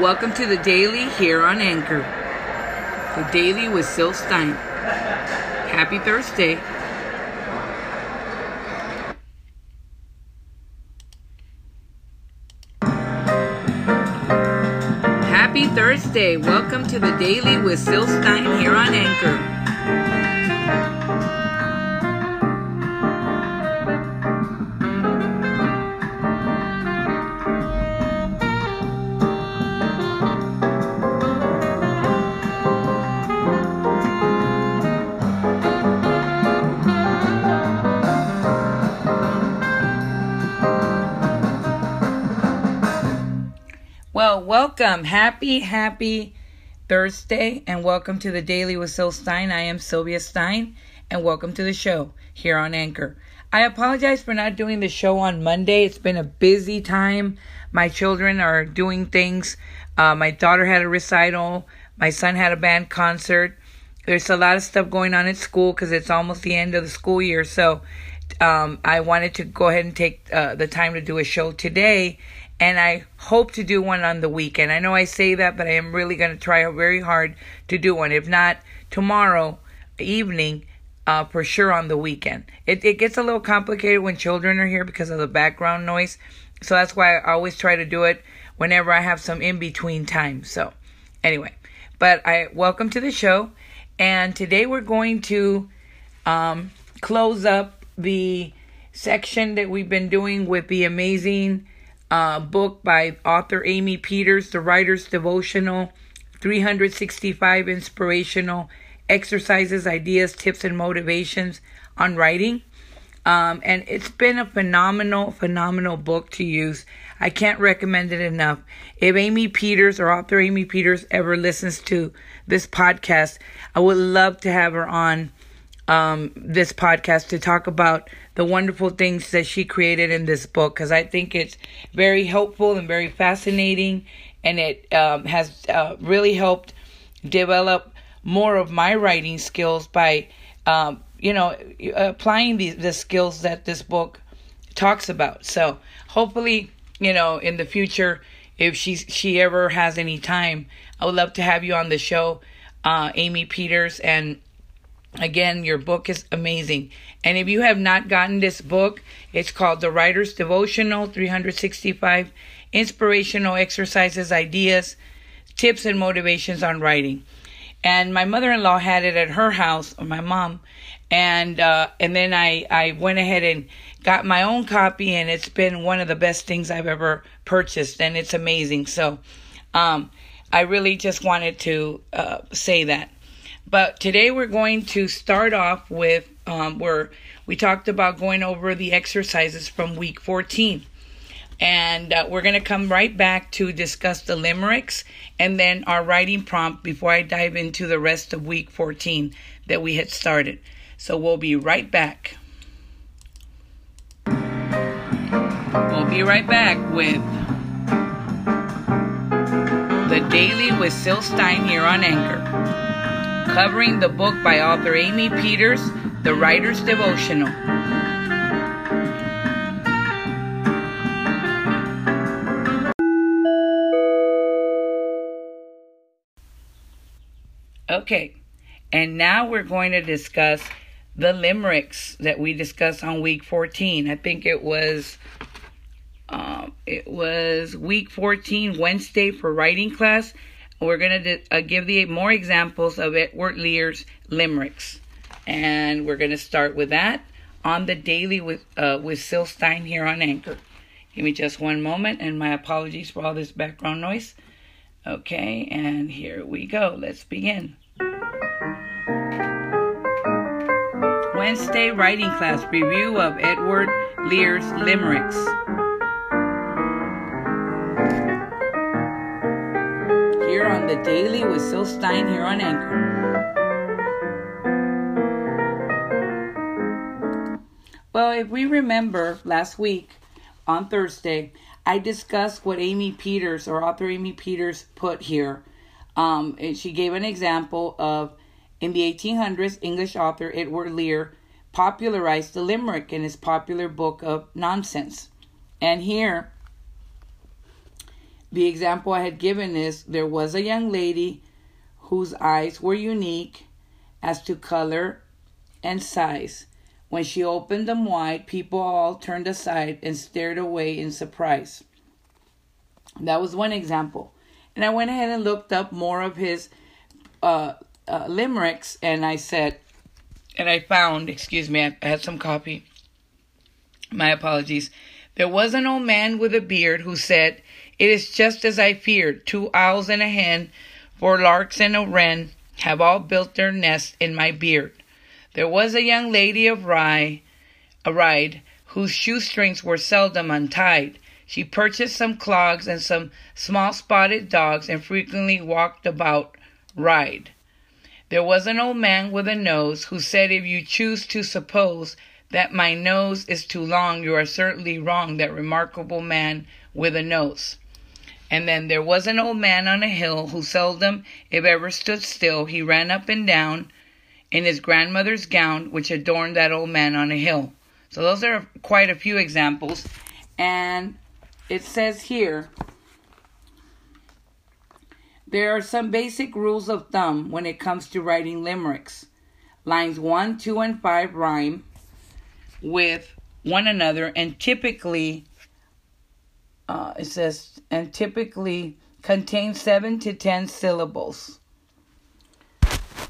Welcome to the Daily here on Anchor. The Daily with Sil Stein. Happy Thursday. Happy Thursday. Welcome to the Daily with Sil Stein here on Anchor. Welcome. Happy, happy Thursday, and welcome to the Daily with Sil Stein. I am Sylvia Stein, and welcome to the show here on Anchor. I apologize for not doing the show on Monday. It's been a busy time. My children are doing things. Uh, my daughter had a recital. My son had a band concert. There's a lot of stuff going on at school because it's almost the end of the school year. So um, I wanted to go ahead and take uh, the time to do a show today and I hope to do one on the weekend. I know I say that, but I am really going to try very hard to do one. If not tomorrow evening, uh, for sure on the weekend. It, it gets a little complicated when children are here because of the background noise. So that's why I always try to do it whenever I have some in between time. So anyway, but I welcome to the show. And today we're going to um, close up the section that we've been doing with the amazing uh, book by author Amy Peters, The Writer's Devotional, 365 inspirational exercises, ideas, tips, and motivations on writing. Um, and it's been a phenomenal, phenomenal book to use. I can't recommend it enough. If Amy Peters or author Amy Peters ever listens to this podcast, I would love to have her on um, this podcast to talk about the wonderful things that she created in this book because I think it's very helpful and very fascinating, and it um, has uh, really helped develop more of my writing skills by, um, you know, applying the, the skills that this book talks about. So hopefully, you know, in the future, if she she ever has any time, I would love to have you on the show, uh, Amy Peters, and Again, your book is amazing. And if you have not gotten this book, it's called The Writer's Devotional 365 Inspirational Exercises, Ideas, Tips, and Motivations on Writing. And my mother in law had it at her house, or my mom. And uh, and then I, I went ahead and got my own copy, and it's been one of the best things I've ever purchased, and it's amazing. So um, I really just wanted to uh, say that. But today we're going to start off with um, where we talked about going over the exercises from week 14. And uh, we're going to come right back to discuss the limericks and then our writing prompt before I dive into the rest of week 14 that we had started. So we'll be right back. We'll be right back with the Daily with Sil Stein here on Anchor covering the book by author Amy Peters, The Writer's Devotional. Okay, and now we're going to discuss the limericks that we discussed on week 14. I think it was um, it was week 14 Wednesday for writing class we're going to uh, give the more examples of Edward Lear's limericks. And we're going to start with that on the daily with uh, with Sil Stein here on Anchor. Give me just one moment, and my apologies for all this background noise. Okay, and here we go. Let's begin. Wednesday writing class review of Edward Lear's limericks. Here on the Daily with Sil Stein here on Anchor. Well, if we remember last week on Thursday, I discussed what Amy Peters or author Amy Peters put here. Um, and she gave an example of in the 1800s, English author Edward Lear popularized the limerick in his popular book of nonsense. And here the example I had given is there was a young lady whose eyes were unique as to color and size. When she opened them wide, people all turned aside and stared away in surprise. That was one example. And I went ahead and looked up more of his uh, uh, limericks, and I said, and I found, excuse me, I had some copy. My apologies. There was an old man with a beard who said, It is just as I feared. Two owls and a hen, four larks and a wren, have all built their nests in my beard. There was a young lady of rye, a Ryde, whose shoestrings were seldom untied. She purchased some clogs and some small spotted dogs and frequently walked about Ryde. There was an old man with a nose who said, If you choose to suppose that my nose is too long, you are certainly wrong, that remarkable man with a nose. And then there was an old man on a hill who seldom, if ever, stood still. He ran up and down in his grandmother's gown, which adorned that old man on a hill. So those are quite a few examples. And it says here there are some basic rules of thumb when it comes to writing limericks. Lines 1, 2, and 5 rhyme with one another and typically uh, it says and typically contain 7 to 10 syllables.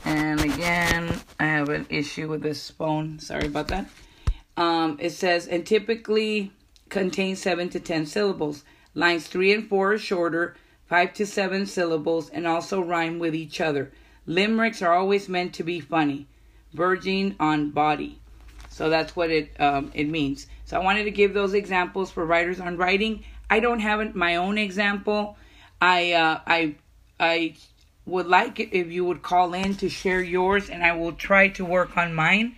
And again, I have an issue with this phone. Sorry about that. Um, it says, and typically contain 7 to 10 syllables. Lines 3 and 4 are shorter, 5 to 7 syllables, and also rhyme with each other. Limericks are always meant to be funny, verging on body. So that's what it um, it means. So I wanted to give those examples for writers on writing. I don't have my own example. I uh, I I would like it if you would call in to share yours, and I will try to work on mine.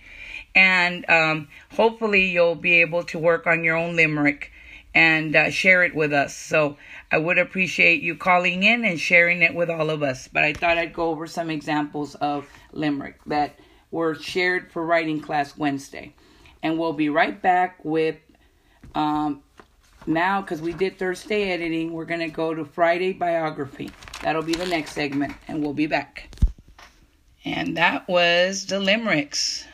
And um, hopefully, you'll be able to work on your own limerick and uh, share it with us. So I would appreciate you calling in and sharing it with all of us. But I thought I'd go over some examples of limerick that were shared for writing class Wednesday. And we'll be right back with um, now, because we did Thursday editing, we're going to go to Friday biography. That'll be the next segment, and we'll be back. And that was the limericks.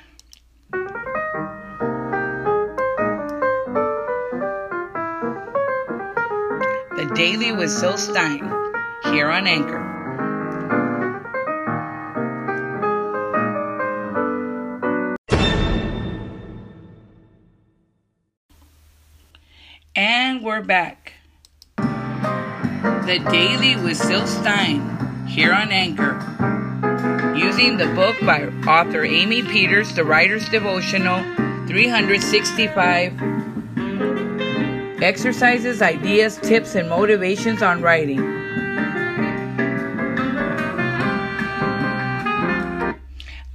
The Daily with Syl Stein here on Anchor. And we're back. The Daily with Syl Stein here on Anchor. Using the book by author Amy Peters, The Writer's Devotional 365 Exercises, Ideas, Tips, and Motivations on Writing.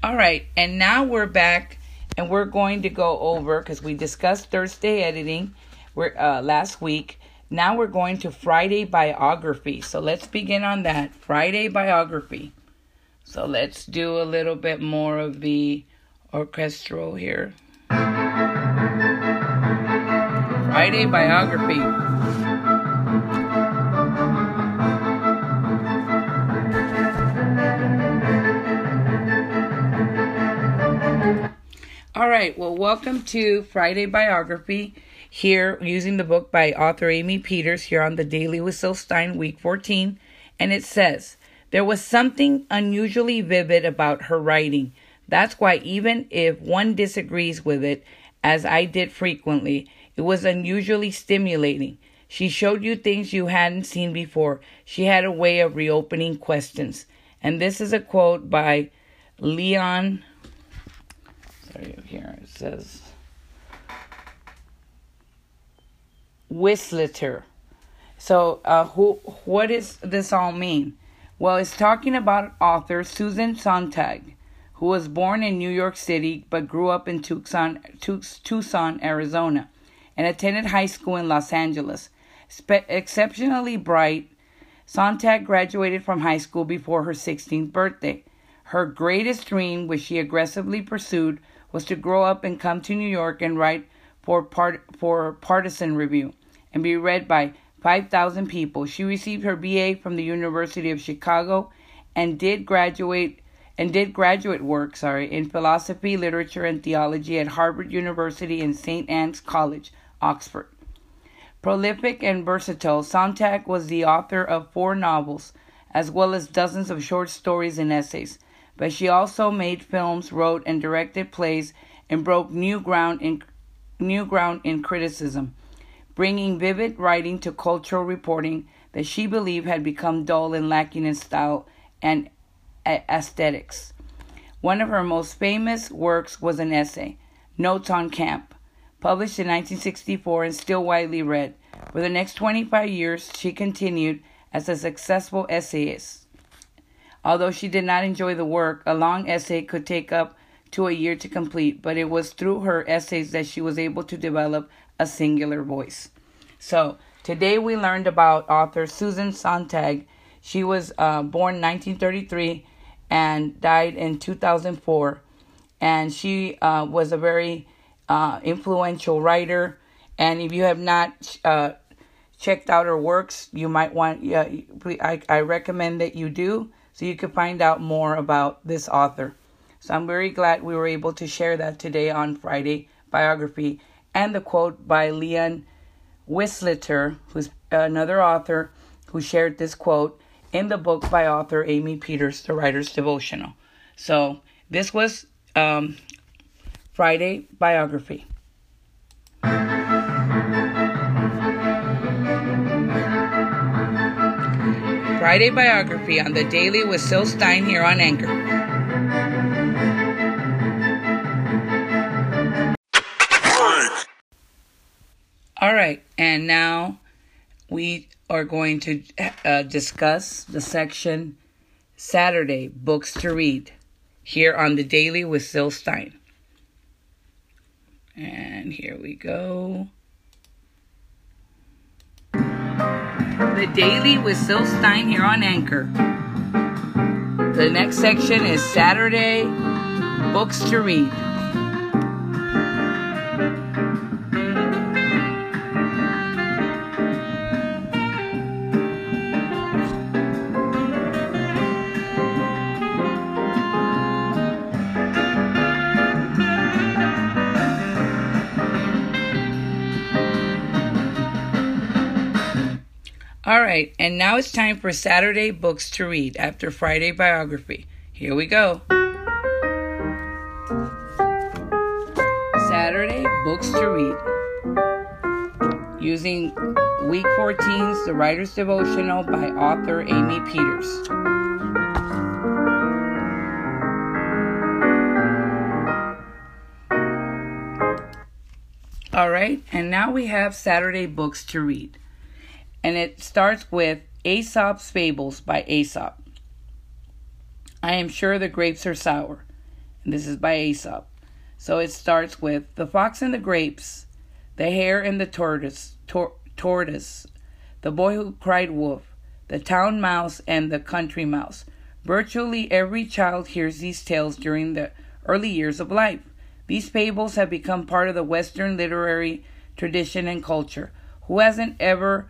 All right, and now we're back and we're going to go over because we discussed Thursday editing we're uh, last week. Now we're going to Friday biography. So let's begin on that. Friday biography. So let's do a little bit more of the orchestral here. Friday biography. All right, well, welcome to Friday Biography here using the book by author Amy Peters here on the Daily with Syl Stein, week 14. And it says, There was something unusually vivid about her writing. That's why, even if one disagrees with it, as I did frequently, it was unusually stimulating. She showed you things you hadn't seen before. She had a way of reopening questions. And this is a quote by Leon. Sorry, here it says. Whistler. So, uh, who, what does this all mean? Well, it's talking about author Susan Sontag, who was born in New York City but grew up in Tucson, Tucson, Arizona, and attended high school in Los Angeles. Spe- exceptionally bright, Sontag graduated from high school before her 16th birthday. Her greatest dream, which she aggressively pursued, was to grow up and come to New York and write for part for Partisan Review and be read by 5,000 people. She received her BA from the University of Chicago and did graduate and did graduate work, sorry, in philosophy, literature, and theology at Harvard University and St. Anne's College, Oxford. Prolific and versatile, Sontag was the author of four novels, as well as dozens of short stories and essays. But she also made films, wrote and directed plays, and broke new ground in new ground in criticism, bringing vivid writing to cultural reporting that she believed had become dull and lacking in style and aesthetics. One of her most famous works was an essay, Notes on Camp, published in 1964 and still widely read. For the next 25 years, she continued as a successful essayist. Although she did not enjoy the work, a long essay could take up to a year to complete, but it was through her essays that she was able to develop a singular voice. So, today we learned about author Susan Sontag. She was uh, born 1933 and died in 2004. And she uh, was a very uh, influential writer. And if you have not uh, checked out her works, you might want, yeah, I, I recommend that you do so you can find out more about this author. So I'm very glad we were able to share that today on Friday biography and the quote by Leon Wistleter, who's another author who shared this quote in the book by author Amy Peters, The Writer's Devotional. So this was um, Friday biography. Friday biography on the Daily with Sil Stein here on Anchor. And now we are going to uh, discuss the section Saturday Books to Read here on the Daily with Sil Stein. And here we go. The Daily with Sil Stein here on Anchor. The next section is Saturday Books to Read. All right, and now it's time for Saturday books to read after Friday biography. Here we go. Saturday books to read. Using week 14's The Writer's Devotional by author Amy Peters. All right, and now we have Saturday books to read and it starts with Aesop's Fables by Aesop. I am sure the grapes are sour. And this is by Aesop. So it starts with The Fox and the Grapes, The Hare and the Tortoise, tor- tortoise The Boy Who Cried Wolf, The Town Mouse and the Country Mouse. Virtually every child hears these tales during the early years of life. These fables have become part of the Western literary tradition and culture. Who hasn't ever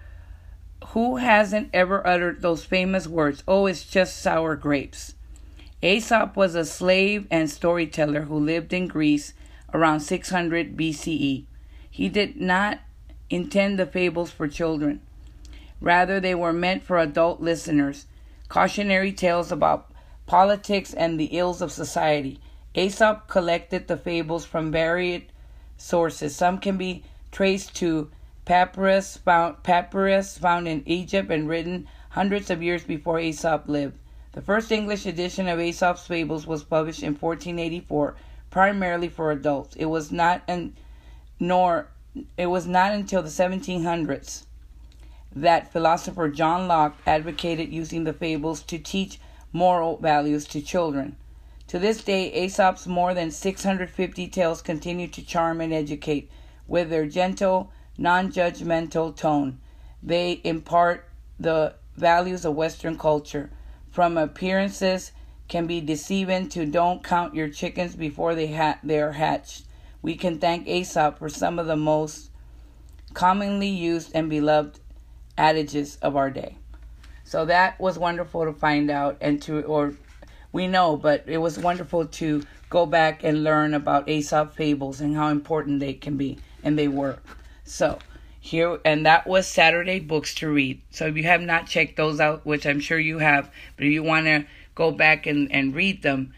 who hasn't ever uttered those famous words, oh, it's just sour grapes? Aesop was a slave and storyteller who lived in Greece around 600 BCE. He did not intend the fables for children. Rather, they were meant for adult listeners, cautionary tales about politics and the ills of society. Aesop collected the fables from varied sources. Some can be traced to papyrus found, papyrus found in Egypt and written hundreds of years before Aesop lived. The first English edition of Aesop's Fables was published in 1484, primarily for adults. It was not an, nor it was not until the 1700s that philosopher John Locke advocated using the fables to teach moral values to children. To this day, Aesop's more than 650 tales continue to charm and educate with their gentle non judgmental tone. They impart the values of Western culture. From appearances can be deceiving to don't count your chickens before they, ha- they are hatched. We can thank Aesop for some of the most commonly used and beloved adages of our day. So that was wonderful to find out and to, or we know, but it was wonderful to go back and learn about Aesop fables and how important they can be, and they were. So here, and that was Saturday books to read. So if you have not checked those out, which I'm sure you have, but if you want to go back and, and read them,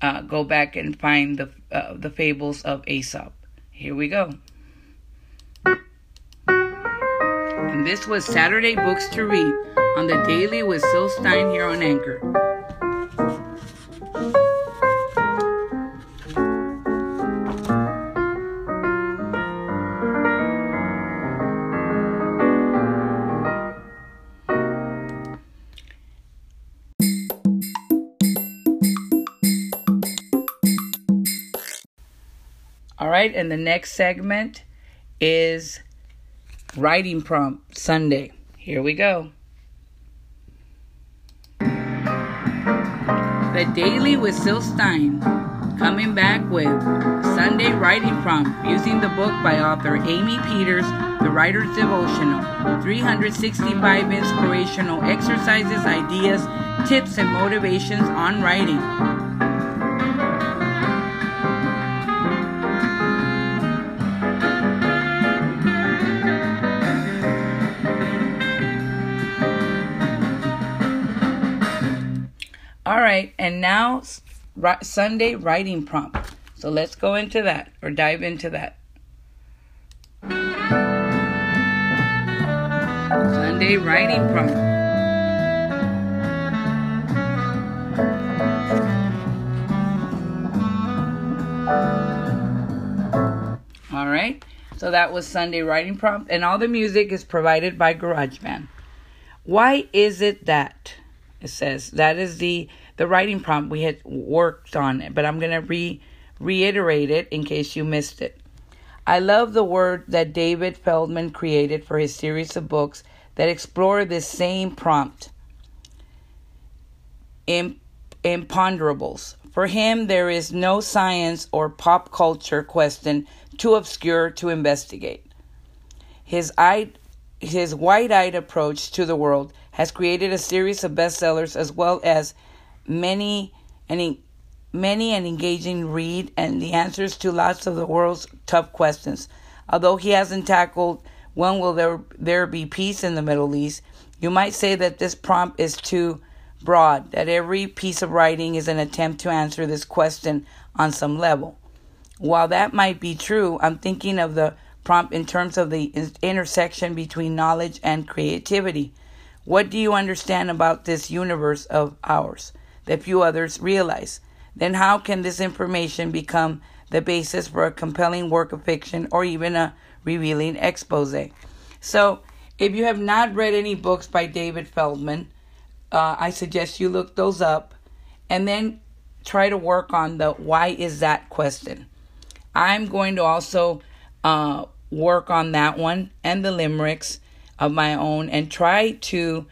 uh, go back and find the uh, the fables of Aesop. Here we go. And this was Saturday Books to Read on the Daily with Syl Stein here on Anchor. Right, and the next segment is writing prompt Sunday. Here we go. The Daily with Syl Stein, coming back with Sunday writing prompt using the book by author Amy Peters, The Writer's Devotional. 365 inspirational exercises, ideas, tips, and motivations on writing. Right, and now Sunday writing prompt. So let's go into that or dive into that. Sunday writing prompt. All right, so that was Sunday writing prompt, and all the music is provided by GarageBand. Why is it that? It says that is the the writing prompt we had worked on it, but I'm going to re reiterate it in case you missed it. I love the word that David Feldman created for his series of books that explore this same prompt. imponderables. For him, there is no science or pop culture question too obscure to investigate. His, eye, his wide eyed approach to the world has created a series of bestsellers as well as many and many and engaging read and the answers to lots of the world's tough questions. Although he hasn't tackled when will there there be peace in the Middle East, you might say that this prompt is too broad, that every piece of writing is an attempt to answer this question on some level. While that might be true, I'm thinking of the prompt in terms of the intersection between knowledge and creativity. What do you understand about this universe of ours? That few others realize. Then, how can this information become the basis for a compelling work of fiction or even a revealing expose? So, if you have not read any books by David Feldman, uh, I suggest you look those up and then try to work on the why is that question. I'm going to also uh, work on that one and the limericks of my own and try to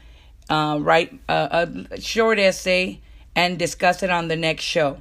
uh, write a, a short essay and discuss it on the next show.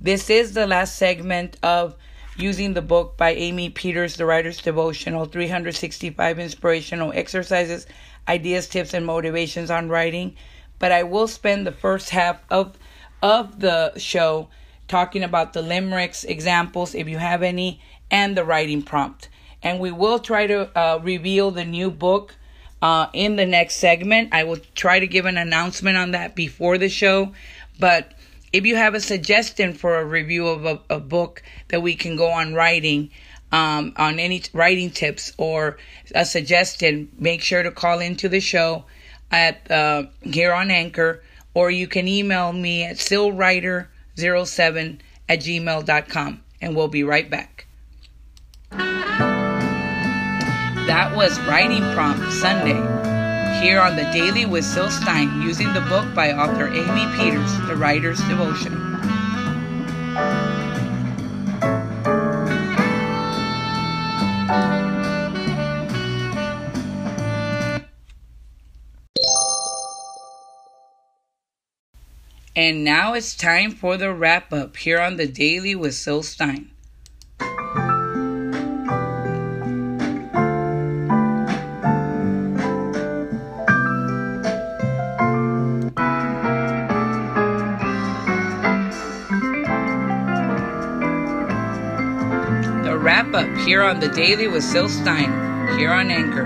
This is the last segment of using the book by Amy Peters, The Writer's Devotional 365 Inspirational Exercises, Ideas, Tips, and Motivations on Writing. But I will spend the first half of, of the show talking about the limericks, examples, if you have any, and the writing prompt. And we will try to uh, reveal the new book uh, in the next segment. I will try to give an announcement on that before the show. But if you have a suggestion for a review of a, a book that we can go on writing, um, on any writing tips or a suggestion, make sure to call into the show at uh, here on Anchor, or you can email me at sylwriter07 at gmail.com, and we'll be right back. That was Writing Prompt Sunday here on the Daily with Syl Stein using the book by author Amy Peters, The Writer's Devotion. And now it's time for the wrap up here on the Daily with Syl Stein. Up here on the Daily with Sil Stein, here on Anchor.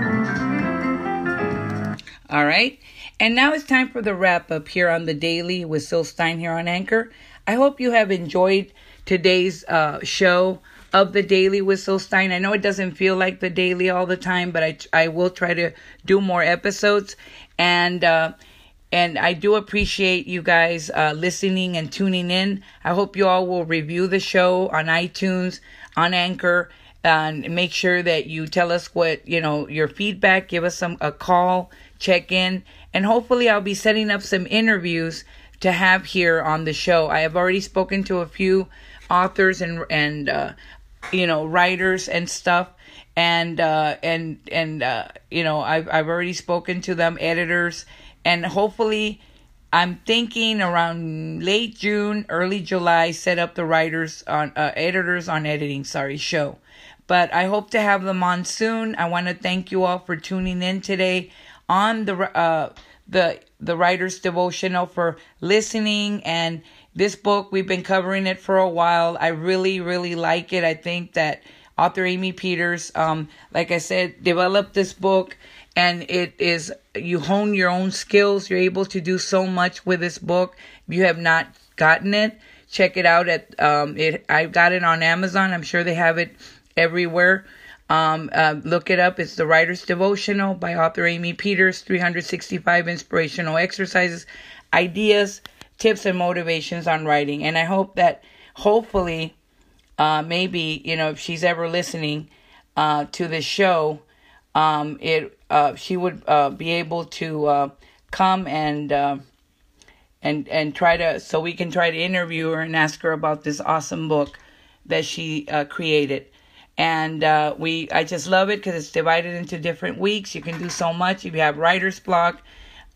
All right. And now it's time for the wrap up here on the Daily with Sil Stein here on Anchor. I hope you have enjoyed today's uh, show of the Daily with Sil Stein. I know it doesn't feel like the Daily all the time, but I, I will try to do more episodes. And, uh, and I do appreciate you guys uh, listening and tuning in. I hope you all will review the show on iTunes, on Anchor, and make sure that you tell us what you know your feedback. Give us some a call, check in, and hopefully I'll be setting up some interviews to have here on the show. I have already spoken to a few authors and and uh, you know writers and stuff, and uh, and and uh, you know I've I've already spoken to them editors, and hopefully. I'm thinking around late June, early July, set up the writers on uh, editors on editing. Sorry, show, but I hope to have them on soon. I want to thank you all for tuning in today on the uh, the the writer's devotional for listening and this book we've been covering it for a while. I really really like it. I think that author amy peters um, like i said developed this book and it is you hone your own skills. You're able to do so much with this book. If you have not gotten it check it out at um, it i got it on amazon. I'm sure they have it everywhere um, uh, look it up. It's The Writer's Devotional by author Amy Peters. 365 inspirational exercises, ideas, tips, and motivations on writing. And I hope that hopefully, uh, maybe, you know, if she's ever listening uh, to this show, um, it uh, she would uh, be able to uh, come and and and try to so we can try to interview her and ask her about this awesome book that she created and uh, we I just love it because it's divided into different weeks. You can do so much if you have writer's block,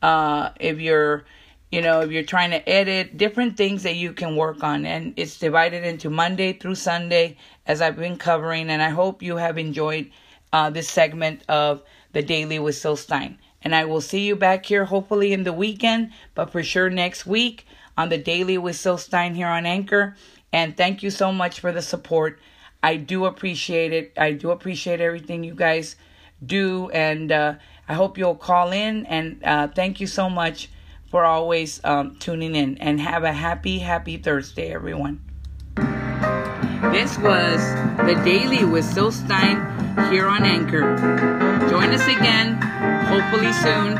uh, if you're you know if you're trying to edit different things that you can work on, and it's divided into Monday through Sunday as I've been covering, and I hope you have enjoyed uh, this segment of the Daily with silstein And I will see you back here hopefully in the weekend, but for sure next week on the Daily with silstein here on Anchor. And thank you so much for the support. I do appreciate it. I do appreciate everything you guys do. And uh, I hope you'll call in. And uh, thank you so much for always um, tuning in. And have a happy, happy Thursday, everyone. This was the Daily with Sil Stein here on Anchor. Join us again, hopefully soon,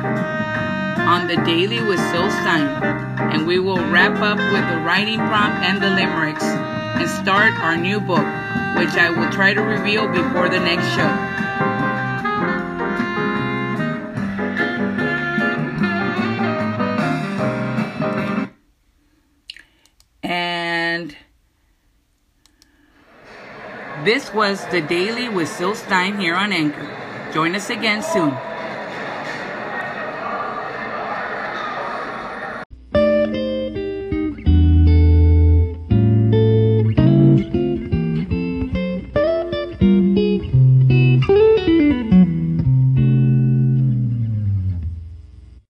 on the Daily with Sil Stein. And we will wrap up with the writing prompt and the limericks and start our new book which I will try to reveal before the next show. And this was the Daily with Sil Stein here on Anchor. Join us again soon.